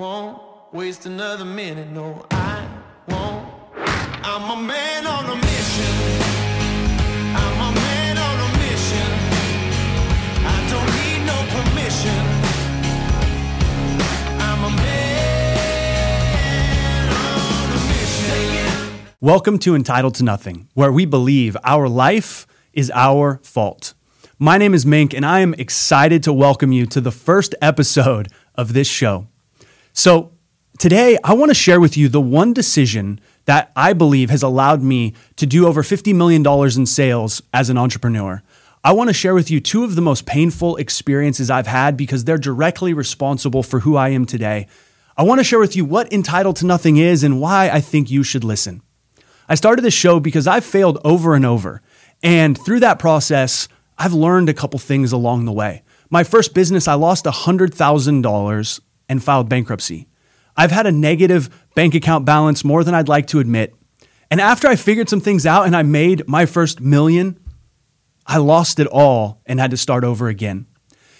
won't waste another minute. No, I won't. I'm a man on a mission. I'm a man on a mission. I don't need no permission. I'm a man on a mission. Welcome to Entitled to Nothing, where we believe our life is our fault. My name is Mink, and I am excited to welcome you to the first episode of this show. So, today I want to share with you the one decision that I believe has allowed me to do over $50 million in sales as an entrepreneur. I want to share with you two of the most painful experiences I've had because they're directly responsible for who I am today. I want to share with you what Entitled to Nothing is and why I think you should listen. I started this show because I've failed over and over. And through that process, I've learned a couple things along the way. My first business, I lost $100,000 and filed bankruptcy. I've had a negative bank account balance more than I'd like to admit. And after I figured some things out and I made my first million, I lost it all and had to start over again.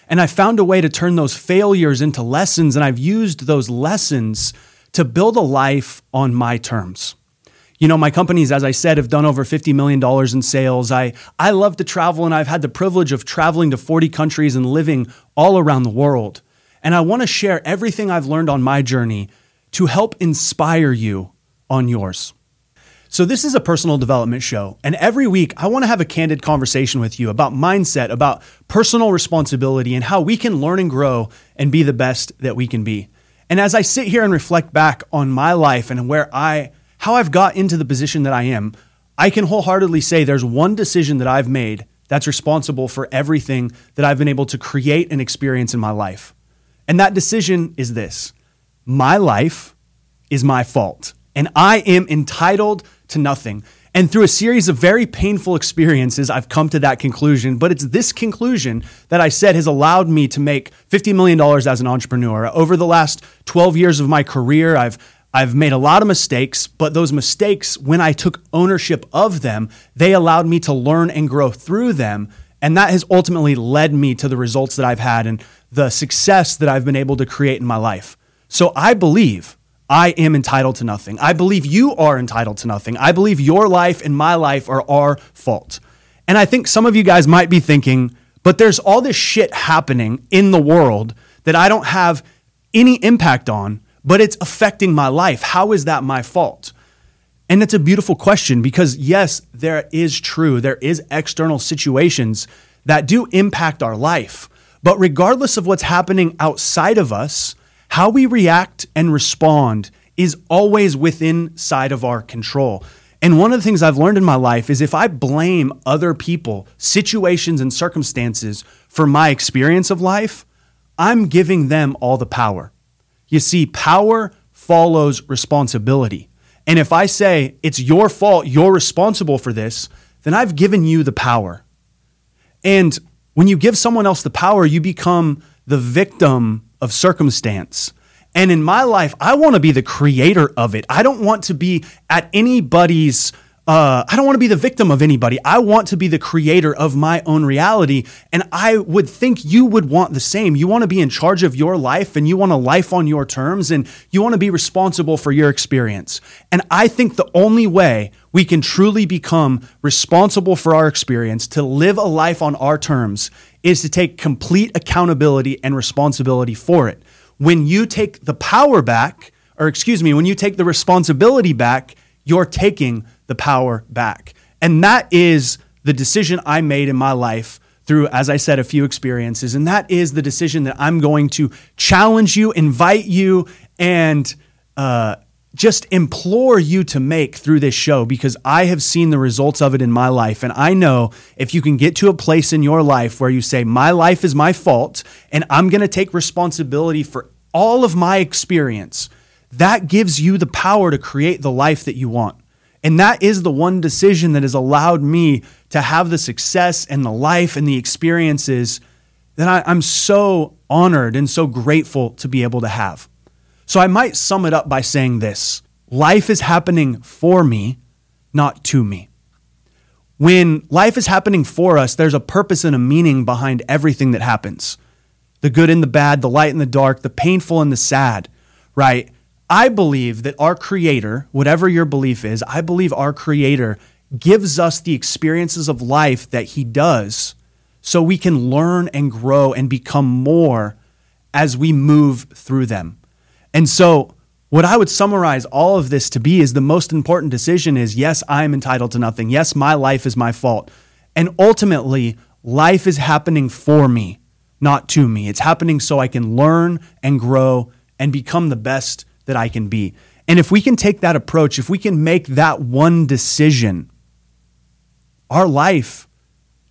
And I found a way to turn those failures into lessons, and I've used those lessons to build a life on my terms. You know, my companies, as I said, have done over $50 million in sales. I, I love to travel, and I've had the privilege of traveling to 40 countries and living all around the world. And I want to share everything I've learned on my journey to help inspire you on yours. So, this is a personal development show. And every week, I want to have a candid conversation with you about mindset, about personal responsibility, and how we can learn and grow and be the best that we can be. And as I sit here and reflect back on my life and where I, how I've got into the position that I am, I can wholeheartedly say there's one decision that I've made that's responsible for everything that I've been able to create and experience in my life. And that decision is this my life is my fault, and I am entitled to nothing. And through a series of very painful experiences, I've come to that conclusion. But it's this conclusion that I said has allowed me to make $50 million as an entrepreneur. Over the last 12 years of my career, I've I've made a lot of mistakes, but those mistakes, when I took ownership of them, they allowed me to learn and grow through them. And that has ultimately led me to the results that I've had and the success that I've been able to create in my life. So I believe I am entitled to nothing. I believe you are entitled to nothing. I believe your life and my life are our fault. And I think some of you guys might be thinking, but there's all this shit happening in the world that I don't have any impact on, but it's affecting my life. How is that my fault? And it's a beautiful question because, yes, there is true. There is external situations that do impact our life. But regardless of what's happening outside of us, how we react and respond is always within side of our control. And one of the things I've learned in my life is if I blame other people, situations, and circumstances for my experience of life, I'm giving them all the power. You see, power follows responsibility. And if I say it's your fault, you're responsible for this, then I've given you the power. And when you give someone else the power, you become the victim of circumstance. And in my life, I want to be the creator of it. I don't want to be at anybody's uh, I don't want to be the victim of anybody. I want to be the creator of my own reality. And I would think you would want the same. You want to be in charge of your life and you want a life on your terms and you want to be responsible for your experience. And I think the only way we can truly become responsible for our experience, to live a life on our terms, is to take complete accountability and responsibility for it. When you take the power back, or excuse me, when you take the responsibility back, you're taking the power back. And that is the decision I made in my life through, as I said, a few experiences. And that is the decision that I'm going to challenge you, invite you, and uh, just implore you to make through this show because I have seen the results of it in my life. And I know if you can get to a place in your life where you say, My life is my fault, and I'm going to take responsibility for all of my experience, that gives you the power to create the life that you want. And that is the one decision that has allowed me to have the success and the life and the experiences that I, am so honored and so grateful to be able to have. So I might sum it up by saying this life is happening for me, not to me. When life is happening for us, there's a purpose and a meaning behind everything that happens the good and the bad, the light and the dark, the painful and the sad. right? I believe that our Creator, whatever your belief is, I believe our Creator gives us the experiences of life that He does so we can learn and grow and become more as we move through them. And so, what I would summarize all of this to be is the most important decision is yes, I am entitled to nothing. Yes, my life is my fault. And ultimately, life is happening for me, not to me. It's happening so I can learn and grow and become the best that I can be. And if we can take that approach, if we can make that one decision, our life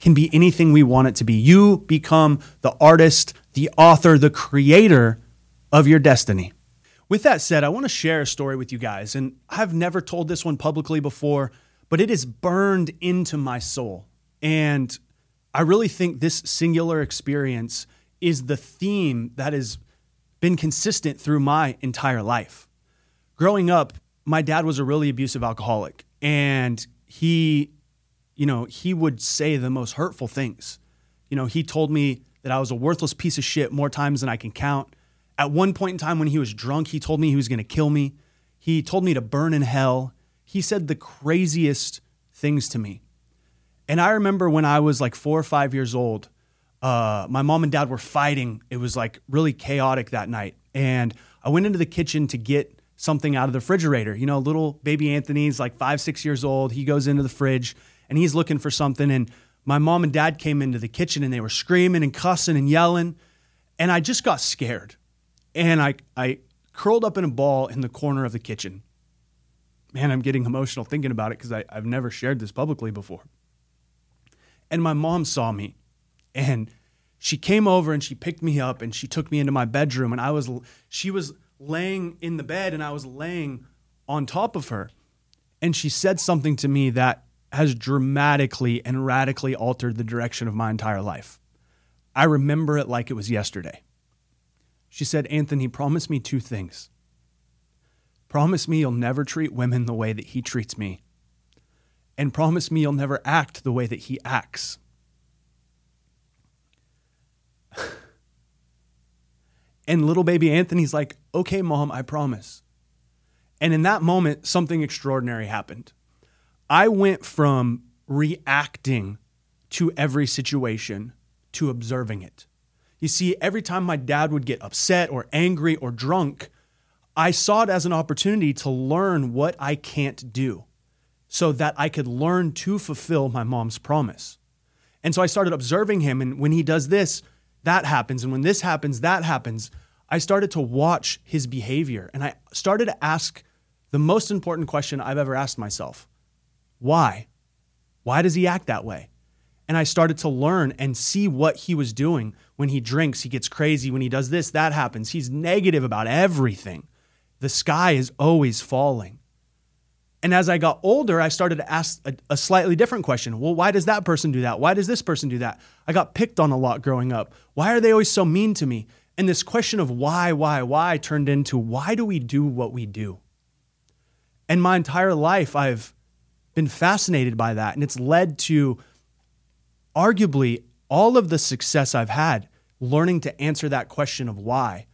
can be anything we want it to be. You become the artist, the author, the creator of your destiny. With that said, I want to share a story with you guys. And I've never told this one publicly before, but it is burned into my soul. And I really think this singular experience is the theme that has been consistent through my entire life. Growing up, my dad was a really abusive alcoholic, and he you know, he would say the most hurtful things. You know, he told me that I was a worthless piece of shit more times than I can count. At one point in time when he was drunk, he told me he was going to kill me. He told me to burn in hell. He said the craziest things to me. And I remember when I was like four or five years old, uh, my mom and dad were fighting. It was like really chaotic that night. And I went into the kitchen to get something out of the refrigerator. You know, little baby Anthony's like five, six years old. He goes into the fridge and he's looking for something. And my mom and dad came into the kitchen and they were screaming and cussing and yelling. And I just got scared. And I, I curled up in a ball in the corner of the kitchen. Man, I'm getting emotional thinking about it because I've never shared this publicly before. And my mom saw me and she came over and she picked me up and she took me into my bedroom and I was she was laying in the bed and I was laying on top of her and she said something to me that has dramatically and radically altered the direction of my entire life. I remember it like it was yesterday. She said, Anthony, promise me two things. Promise me you'll never treat women the way that he treats me. And promise me you'll never act the way that he acts. And little baby Anthony's like, okay, mom, I promise. And in that moment, something extraordinary happened. I went from reacting to every situation to observing it. You see, every time my dad would get upset or angry or drunk, I saw it as an opportunity to learn what I can't do so that I could learn to fulfill my mom's promise. And so I started observing him. And when he does this, that happens. And when this happens, that happens. I started to watch his behavior and I started to ask the most important question I've ever asked myself why? Why does he act that way? And I started to learn and see what he was doing. When he drinks, he gets crazy. When he does this, that happens. He's negative about everything. The sky is always falling. And as I got older, I started to ask a, a, slightly different question. Well, why does that person do that? Why does this person do that? I got picked on a lot growing up. Why are they always so mean to me? And this question of why, why, why turned into why do we do what we do? And my entire life, I've been fascinated by that. And it's led to arguably all of the success I've had learning to answer that question of why,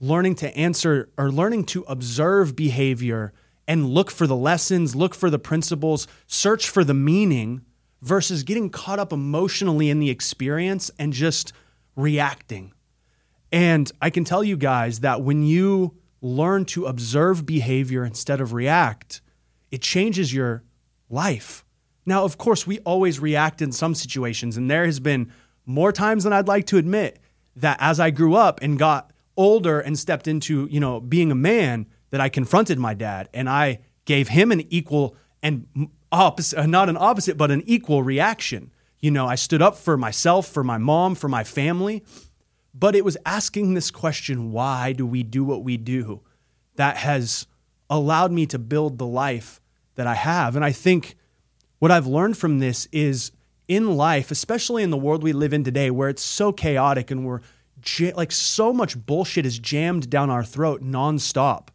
learning to answer or learning to observe behavior and look for the lessons, look for the principles, search for the meaning versus getting caught up emotionally in the experience and just reacting. And I can tell you guys that when you learn to observe behavior instead of react, it changes your life. Now, of course, we always react in some situations, and there has been more times than I'd like to admit that as I grew up and got older and stepped into, you know, being a man, that I confronted my dad and I gave him an equal and opposite, uh, not an opposite, but an equal reaction. You know, I stood up for myself, for my mom, for my family, but it was asking this question, why do we do what we do, that has allowed me to build the life that I have. And I think what I've learned from this is in life, especially in the world we live in today, where it's so chaotic and we're like so much bullshit is jammed down our throat nonstop.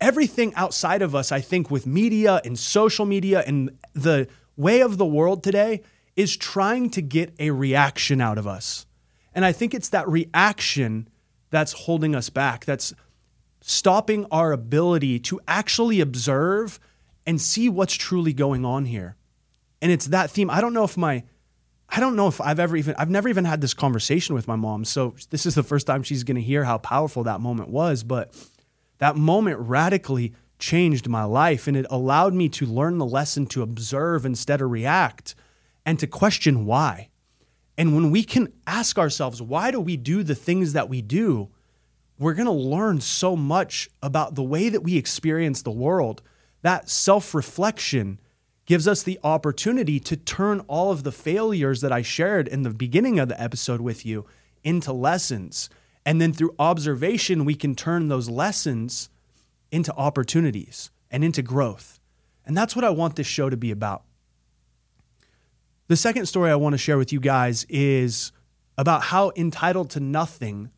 Everything outside of us, I think, with media and social media and the way of the world today is trying to get a reaction out of us. And I think it's that reaction that's holding us back, that's stopping our ability to actually observe and see what's truly going on here. And it's that theme. I don't know if my I don't know if I've ever even I've never even had this conversation with my mom. So this is the first time she's going to hear how powerful that moment was, but that moment radically changed my life and it allowed me to learn the lesson to observe instead of react and to question why. And when we can ask ourselves, why do we do the things that we do? We're going to learn so much about the way that we experience the world. That self reflection gives us the opportunity to turn all of the failures that I shared in the beginning of the episode with you into lessons. And then through observation, we can turn those lessons into opportunities and into growth. And that's what I want this show to be about. The second story I want to share with you guys is about how entitled to nothing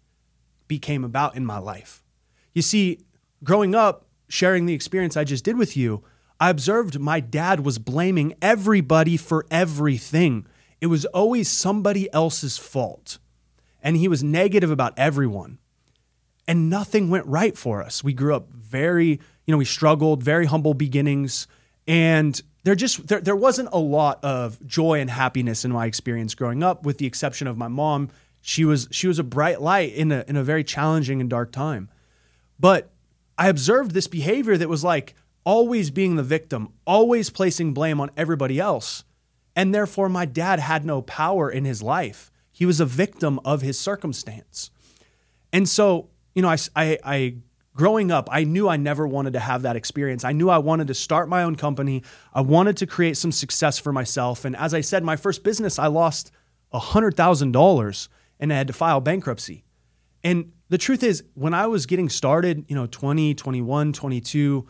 became about in my life. You see, growing up, sharing the experience I just did with you, I observed my dad was blaming everybody for everything. It was always somebody else's fault. And he was negative about everyone. And nothing went right for us. We grew up very, you know, we struggled, very humble beginnings. And there just there, there wasn't a lot of joy and happiness in my experience growing up with the exception of my mom she was she was a bright light in a in a very challenging and dark time but i observed this behavior that was like always being the victim always placing blame on everybody else and therefore my dad had no power in his life he was a victim of his circumstance and so you know i i, I growing up, I knew I never wanted to have that experience. I knew I wanted to start my own company. I wanted to create some success for myself. And as I said, my first business, I lost $100,000 and I had to file bankruptcy. And the truth is, when I was getting started, you know, 20, 21, 22,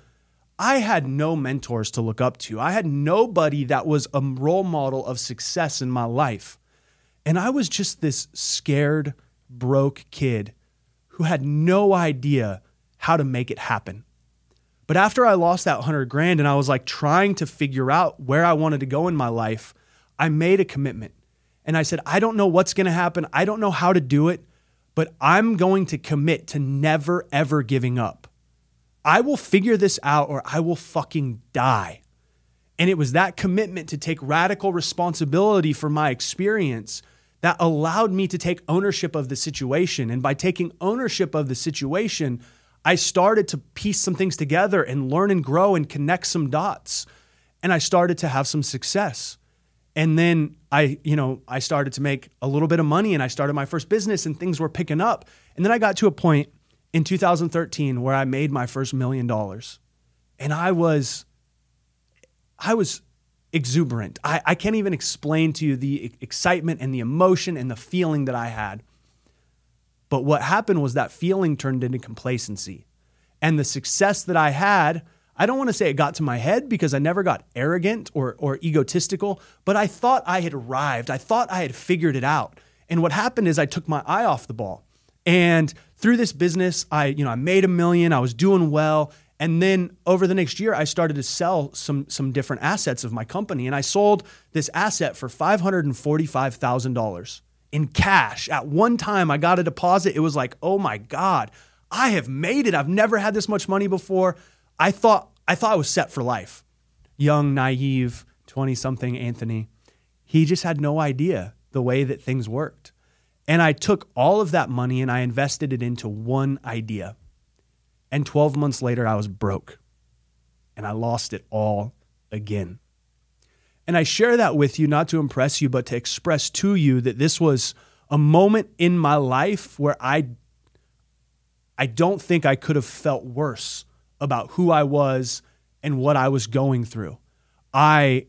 I had no mentors to look up to. I had nobody that was a role model of success in my life. And I was just this scared, broke kid who had no idea how to make it happen. But after I lost that 100 grand and I was like trying to figure out where I wanted to go in my life, I made a commitment. And I said, I don't know what's going to happen. I don't know how to do it, but I'm going to commit to never, ever giving up. I will figure this out or I will fucking die. And it was that commitment to take radical responsibility for my experience that allowed me to take ownership of the situation. And by taking ownership of the situation, I started to piece some things together and learn and grow and connect some dots. And I started to have some success. And then I, you know, I started to make a little bit of money and I started my first business and things were picking up. And then I got to a point in 2013 where I made my first million dollars. And I was I was exuberant. I, I can't even explain to you the excitement and the emotion and the feeling that I had. But what happened was that feeling turned into complacency. And the success that I had, I don't want to say it got to my head because I never got arrogant or, or egotistical, but I thought I had arrived. I thought I had figured it out. And what happened is I took my eye off the ball. And through this business, I, you know, I made a million, I was doing well. And then over the next year, I started to sell some, some different assets of my company. And I sold this asset for $545,000 in cash. At one time, I got a deposit. It was like, oh my God, I have made it. I've never had this much money before. I thought I thought I was set for life. Young, naive, 20 something Anthony. He just had no idea the way that things worked. And I took all of that money and I invested it into one idea. And 12 months later, I was broke and I lost it all again. And I share that with you not to impress you, but to express to you that this was a moment in my life where I I don't think I could have felt worse about who I was and what I was going through. I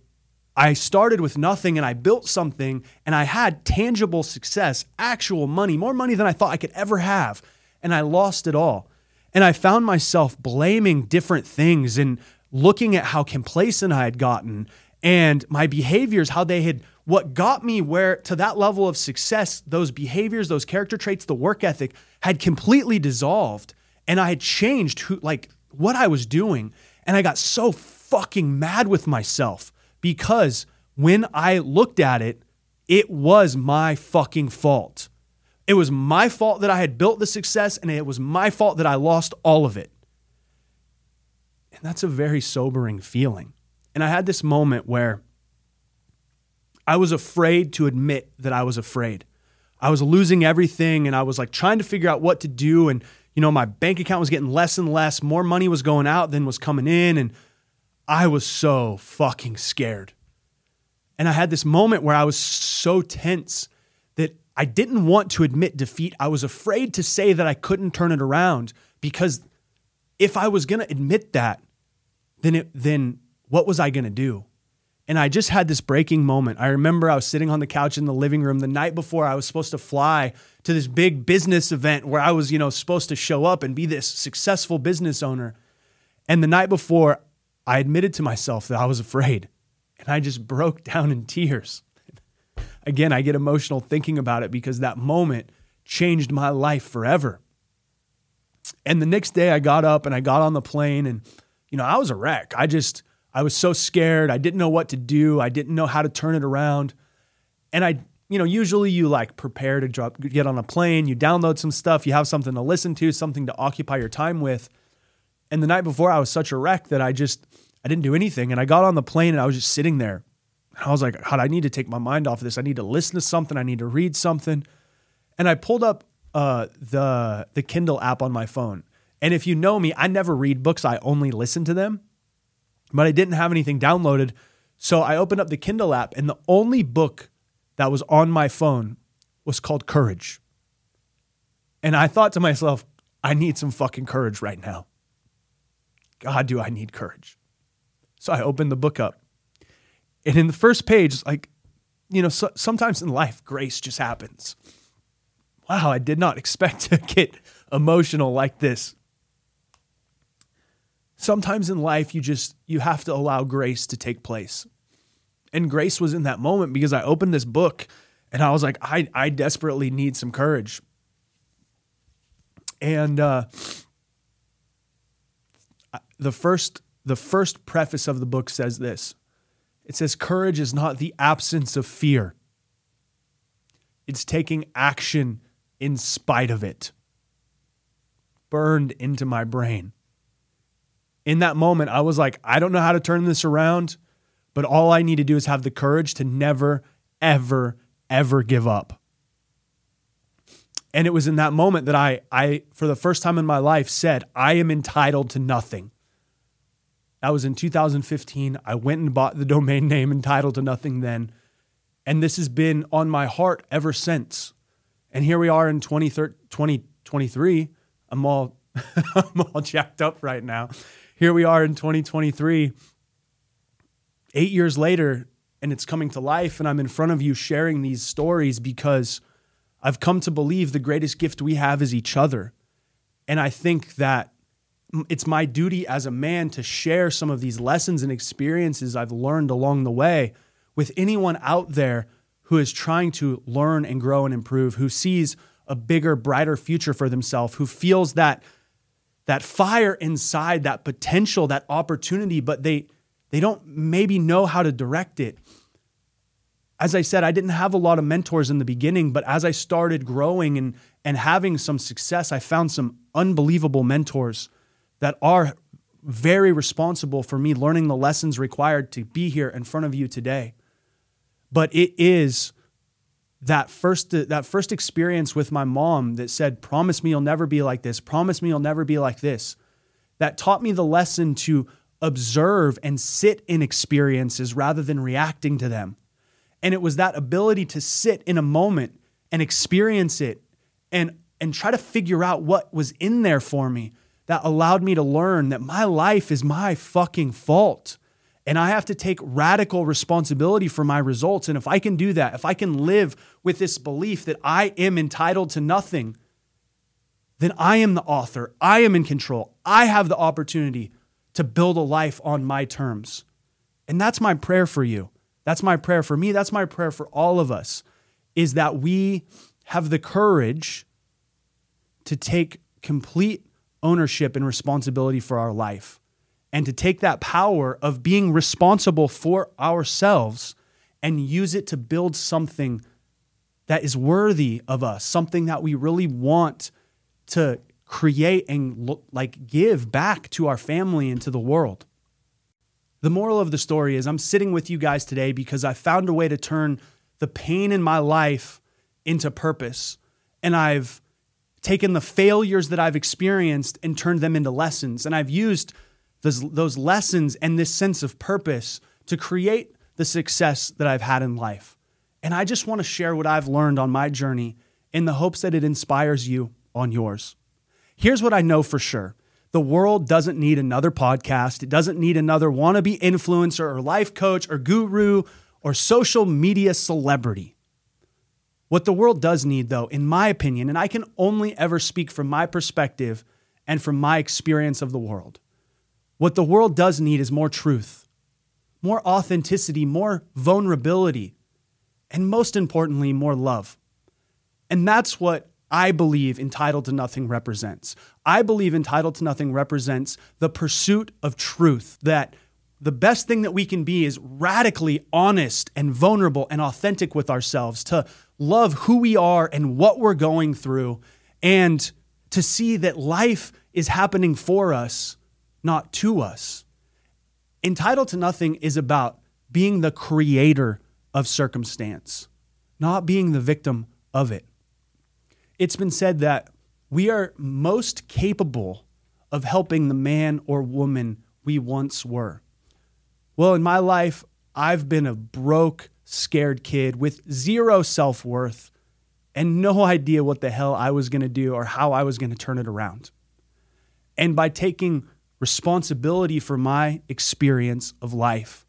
I started with nothing and I built something and I had tangible success, actual money, more money than I thought I could ever have, and I lost it all. And I found myself blaming different things and looking at how complacent I had gotten and my behaviors, how they had what got me where to that level of success, those behaviors, those character traits, the work ethic had completely dissolved. And I had changed who like what I was doing. And I got so fucking mad with myself because when I looked at it, it was my fucking fault. It was my fault that I had built the success, and it was my fault that I lost all of it. And that's a very sobering feeling. And I had this moment where I was afraid to admit that I was afraid. I was losing everything and I was like trying to figure out what to do. And, you know, my bank account was getting less and less. More money was going out than was coming in. And I was so fucking scared. And I had this moment where I was so tense I didn't want to admit defeat. I was afraid to say that I couldn't turn it around because if I was going to admit that, then it, then what was I going to do? And I just had this breaking moment. I remember I was sitting on the couch in the living room the night before I was supposed to fly to this big business event where I was, you know, supposed to show up and be this successful business owner. And the night before, I admitted to myself that I was afraid. And I just broke down in tears. Again, I get emotional thinking about it because that moment changed my life forever. And the next day I got up and I got on the plane and you know, I was a wreck. I just I was so scared. I didn't know what to do. I didn't know how to turn it around. And I, you know, usually you like prepare to drop, get on a plane, you download some stuff, you have something to listen to, something to occupy your time with. And the night before, I was such a wreck that I just, I didn't do anything. And I got on the plane and I was just sitting there. I was like, God, I need to take my mind off of this. I need to listen to something. I need to read something. And I pulled up uh, the the Kindle app on my phone. And if you know me, I never read books. I only listen to them but I didn't have anything downloaded. So I opened up the Kindle app, and the only book that was on my phone was called Courage. And I thought to myself, I need some fucking courage right now. God, do I need courage? So I opened the book up. And in the first page, like, you know, so, sometimes in life, grace just happens. Wow, I did not expect to get emotional like this. Sometimes in life you just you have to allow grace to take place. And grace was in that moment because i opened this book and i was like i, I desperately need some courage. And uh, the first the first preface of the book says this it says courage is not the absence of fear it's taking action in spite of it burned into my brain in that moment, I was like, I don't know how to turn this around, but all I need to do is have the courage to never, ever, ever give up. And it was in that moment that I, I, for the first time in my life, said, I am entitled to nothing. That was in 2015. I went and bought the domain name entitled to nothing then. And this has been on my heart ever since. And here we are in 2023. I'm all, I'm all jacked up right now here we are in 2023, eight years later, and it's coming to life. And I'm in front of you sharing these stories because I've come to believe the greatest gift we have is each other. And I think that it's my duty as a man to share some of these lessons and experiences I've learned along the way with anyone out there who is trying to learn and grow and improve, who sees a bigger, brighter future for themselves, who feels that that fire inside, that potential, that opportunity, but they they don't maybe know how to direct it. As I said, I didn't have a lot of mentors in the beginning, but as I started growing and and having some success, I found some unbelievable mentors that are very responsible for me learning the lessons required to be here in front of you today. But it is that first that first experience with my mom that said promise me you'll never be like this. Promise me you'll never be like this. That taught me the lesson to observe and sit in experiences rather than reacting to them. And it was that ability to sit in a moment and experience it and and try to figure out what was in there for me that allowed me to learn that my life is my fucking fault and I have to take radical responsibility for my results. And if I can do that, if I can live with this belief that I am entitled to nothing, then I am the author. I am in control. I have the opportunity to build a life on my terms. And that's my prayer for you. That's my prayer for me. That's my prayer for all of us is that we have the courage to take complete ownership and responsibility for our life and to take that power of being responsible for ourselves and use it to build something that is worthy of us, something that we really want to create and like give back to our family and to the world. The moral of the story is I'm sitting with you guys today because I found a way to turn the pain in my life into purpose. And I've taken the failures that I've experienced and turned them into lessons. And I've used those, those lessons and this sense of purpose to create the success that I've had in life. And I just want to share what I've learned on my journey in the hopes that it inspires you on yours. Here's what I know for sure the world doesn't need another podcast, it doesn't need another wannabe influencer or life coach or guru or social media celebrity. What the world does need, though, in my opinion, and I can only ever speak from my perspective and from my experience of the world, what the world does need is more truth, more authenticity, more vulnerability, and most importantly, more love. And that's what I believe Entitled to Nothing represents. I believe Entitled to Nothing represents the pursuit of truth, that the best thing that we can be is radically honest and vulnerable and authentic with ourselves, to love who we are and what we're going through, and to see that life is happening for us, not to us. Entitled to Nothing is about being the creator of circumstance, not being the victim of it. It's been said that we are most capable of helping the man or woman we once were. Well, in my life, I've been a broke, scared kid with zero self worth and no idea what the hell I was going to do or how I was going to turn it around. And by taking responsibility for my experience of life,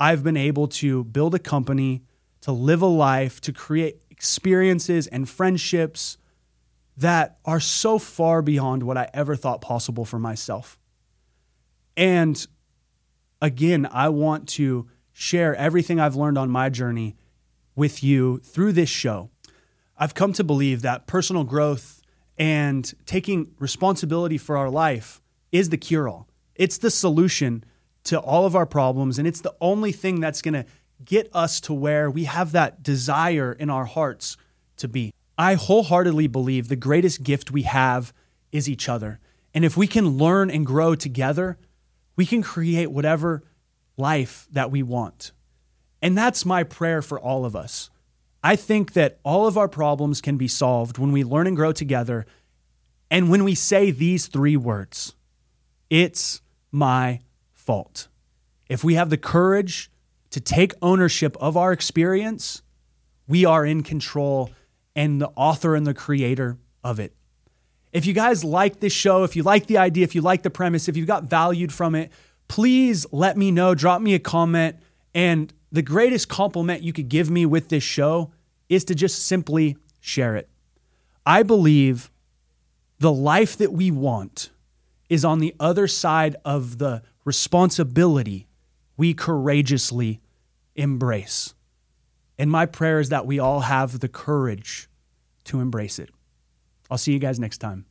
I've been able to build a company, to live a life, to create experiences and friendships that are so far beyond what I ever thought possible for myself. And again, I want to share everything I've learned on my journey with you through this show. I've come to believe that personal growth and taking responsibility for our life is the cure all. It's the solution to all of our problems. And it's the only thing that's going to get us to where we have that desire in our hearts to be. I wholeheartedly believe the greatest gift we have is each other. And if we can learn and grow together, we can create whatever life that we want. And that's my prayer for all of us. I think that all of our problems can be solved when we learn and grow together and when we say these three words It's my fault. If we have the courage to take ownership of our experience, we are in control and the author and the creator of it. If you guys like this show, if you like the idea, if you like the premise, if you got valued from it, please let me know. Drop me a comment. And the greatest compliment you could give me with this show is to just simply share it. I believe the life that we want is on the other side of the responsibility we courageously embrace. And my prayer is that we all have the courage to embrace it. I'll see you guys next time.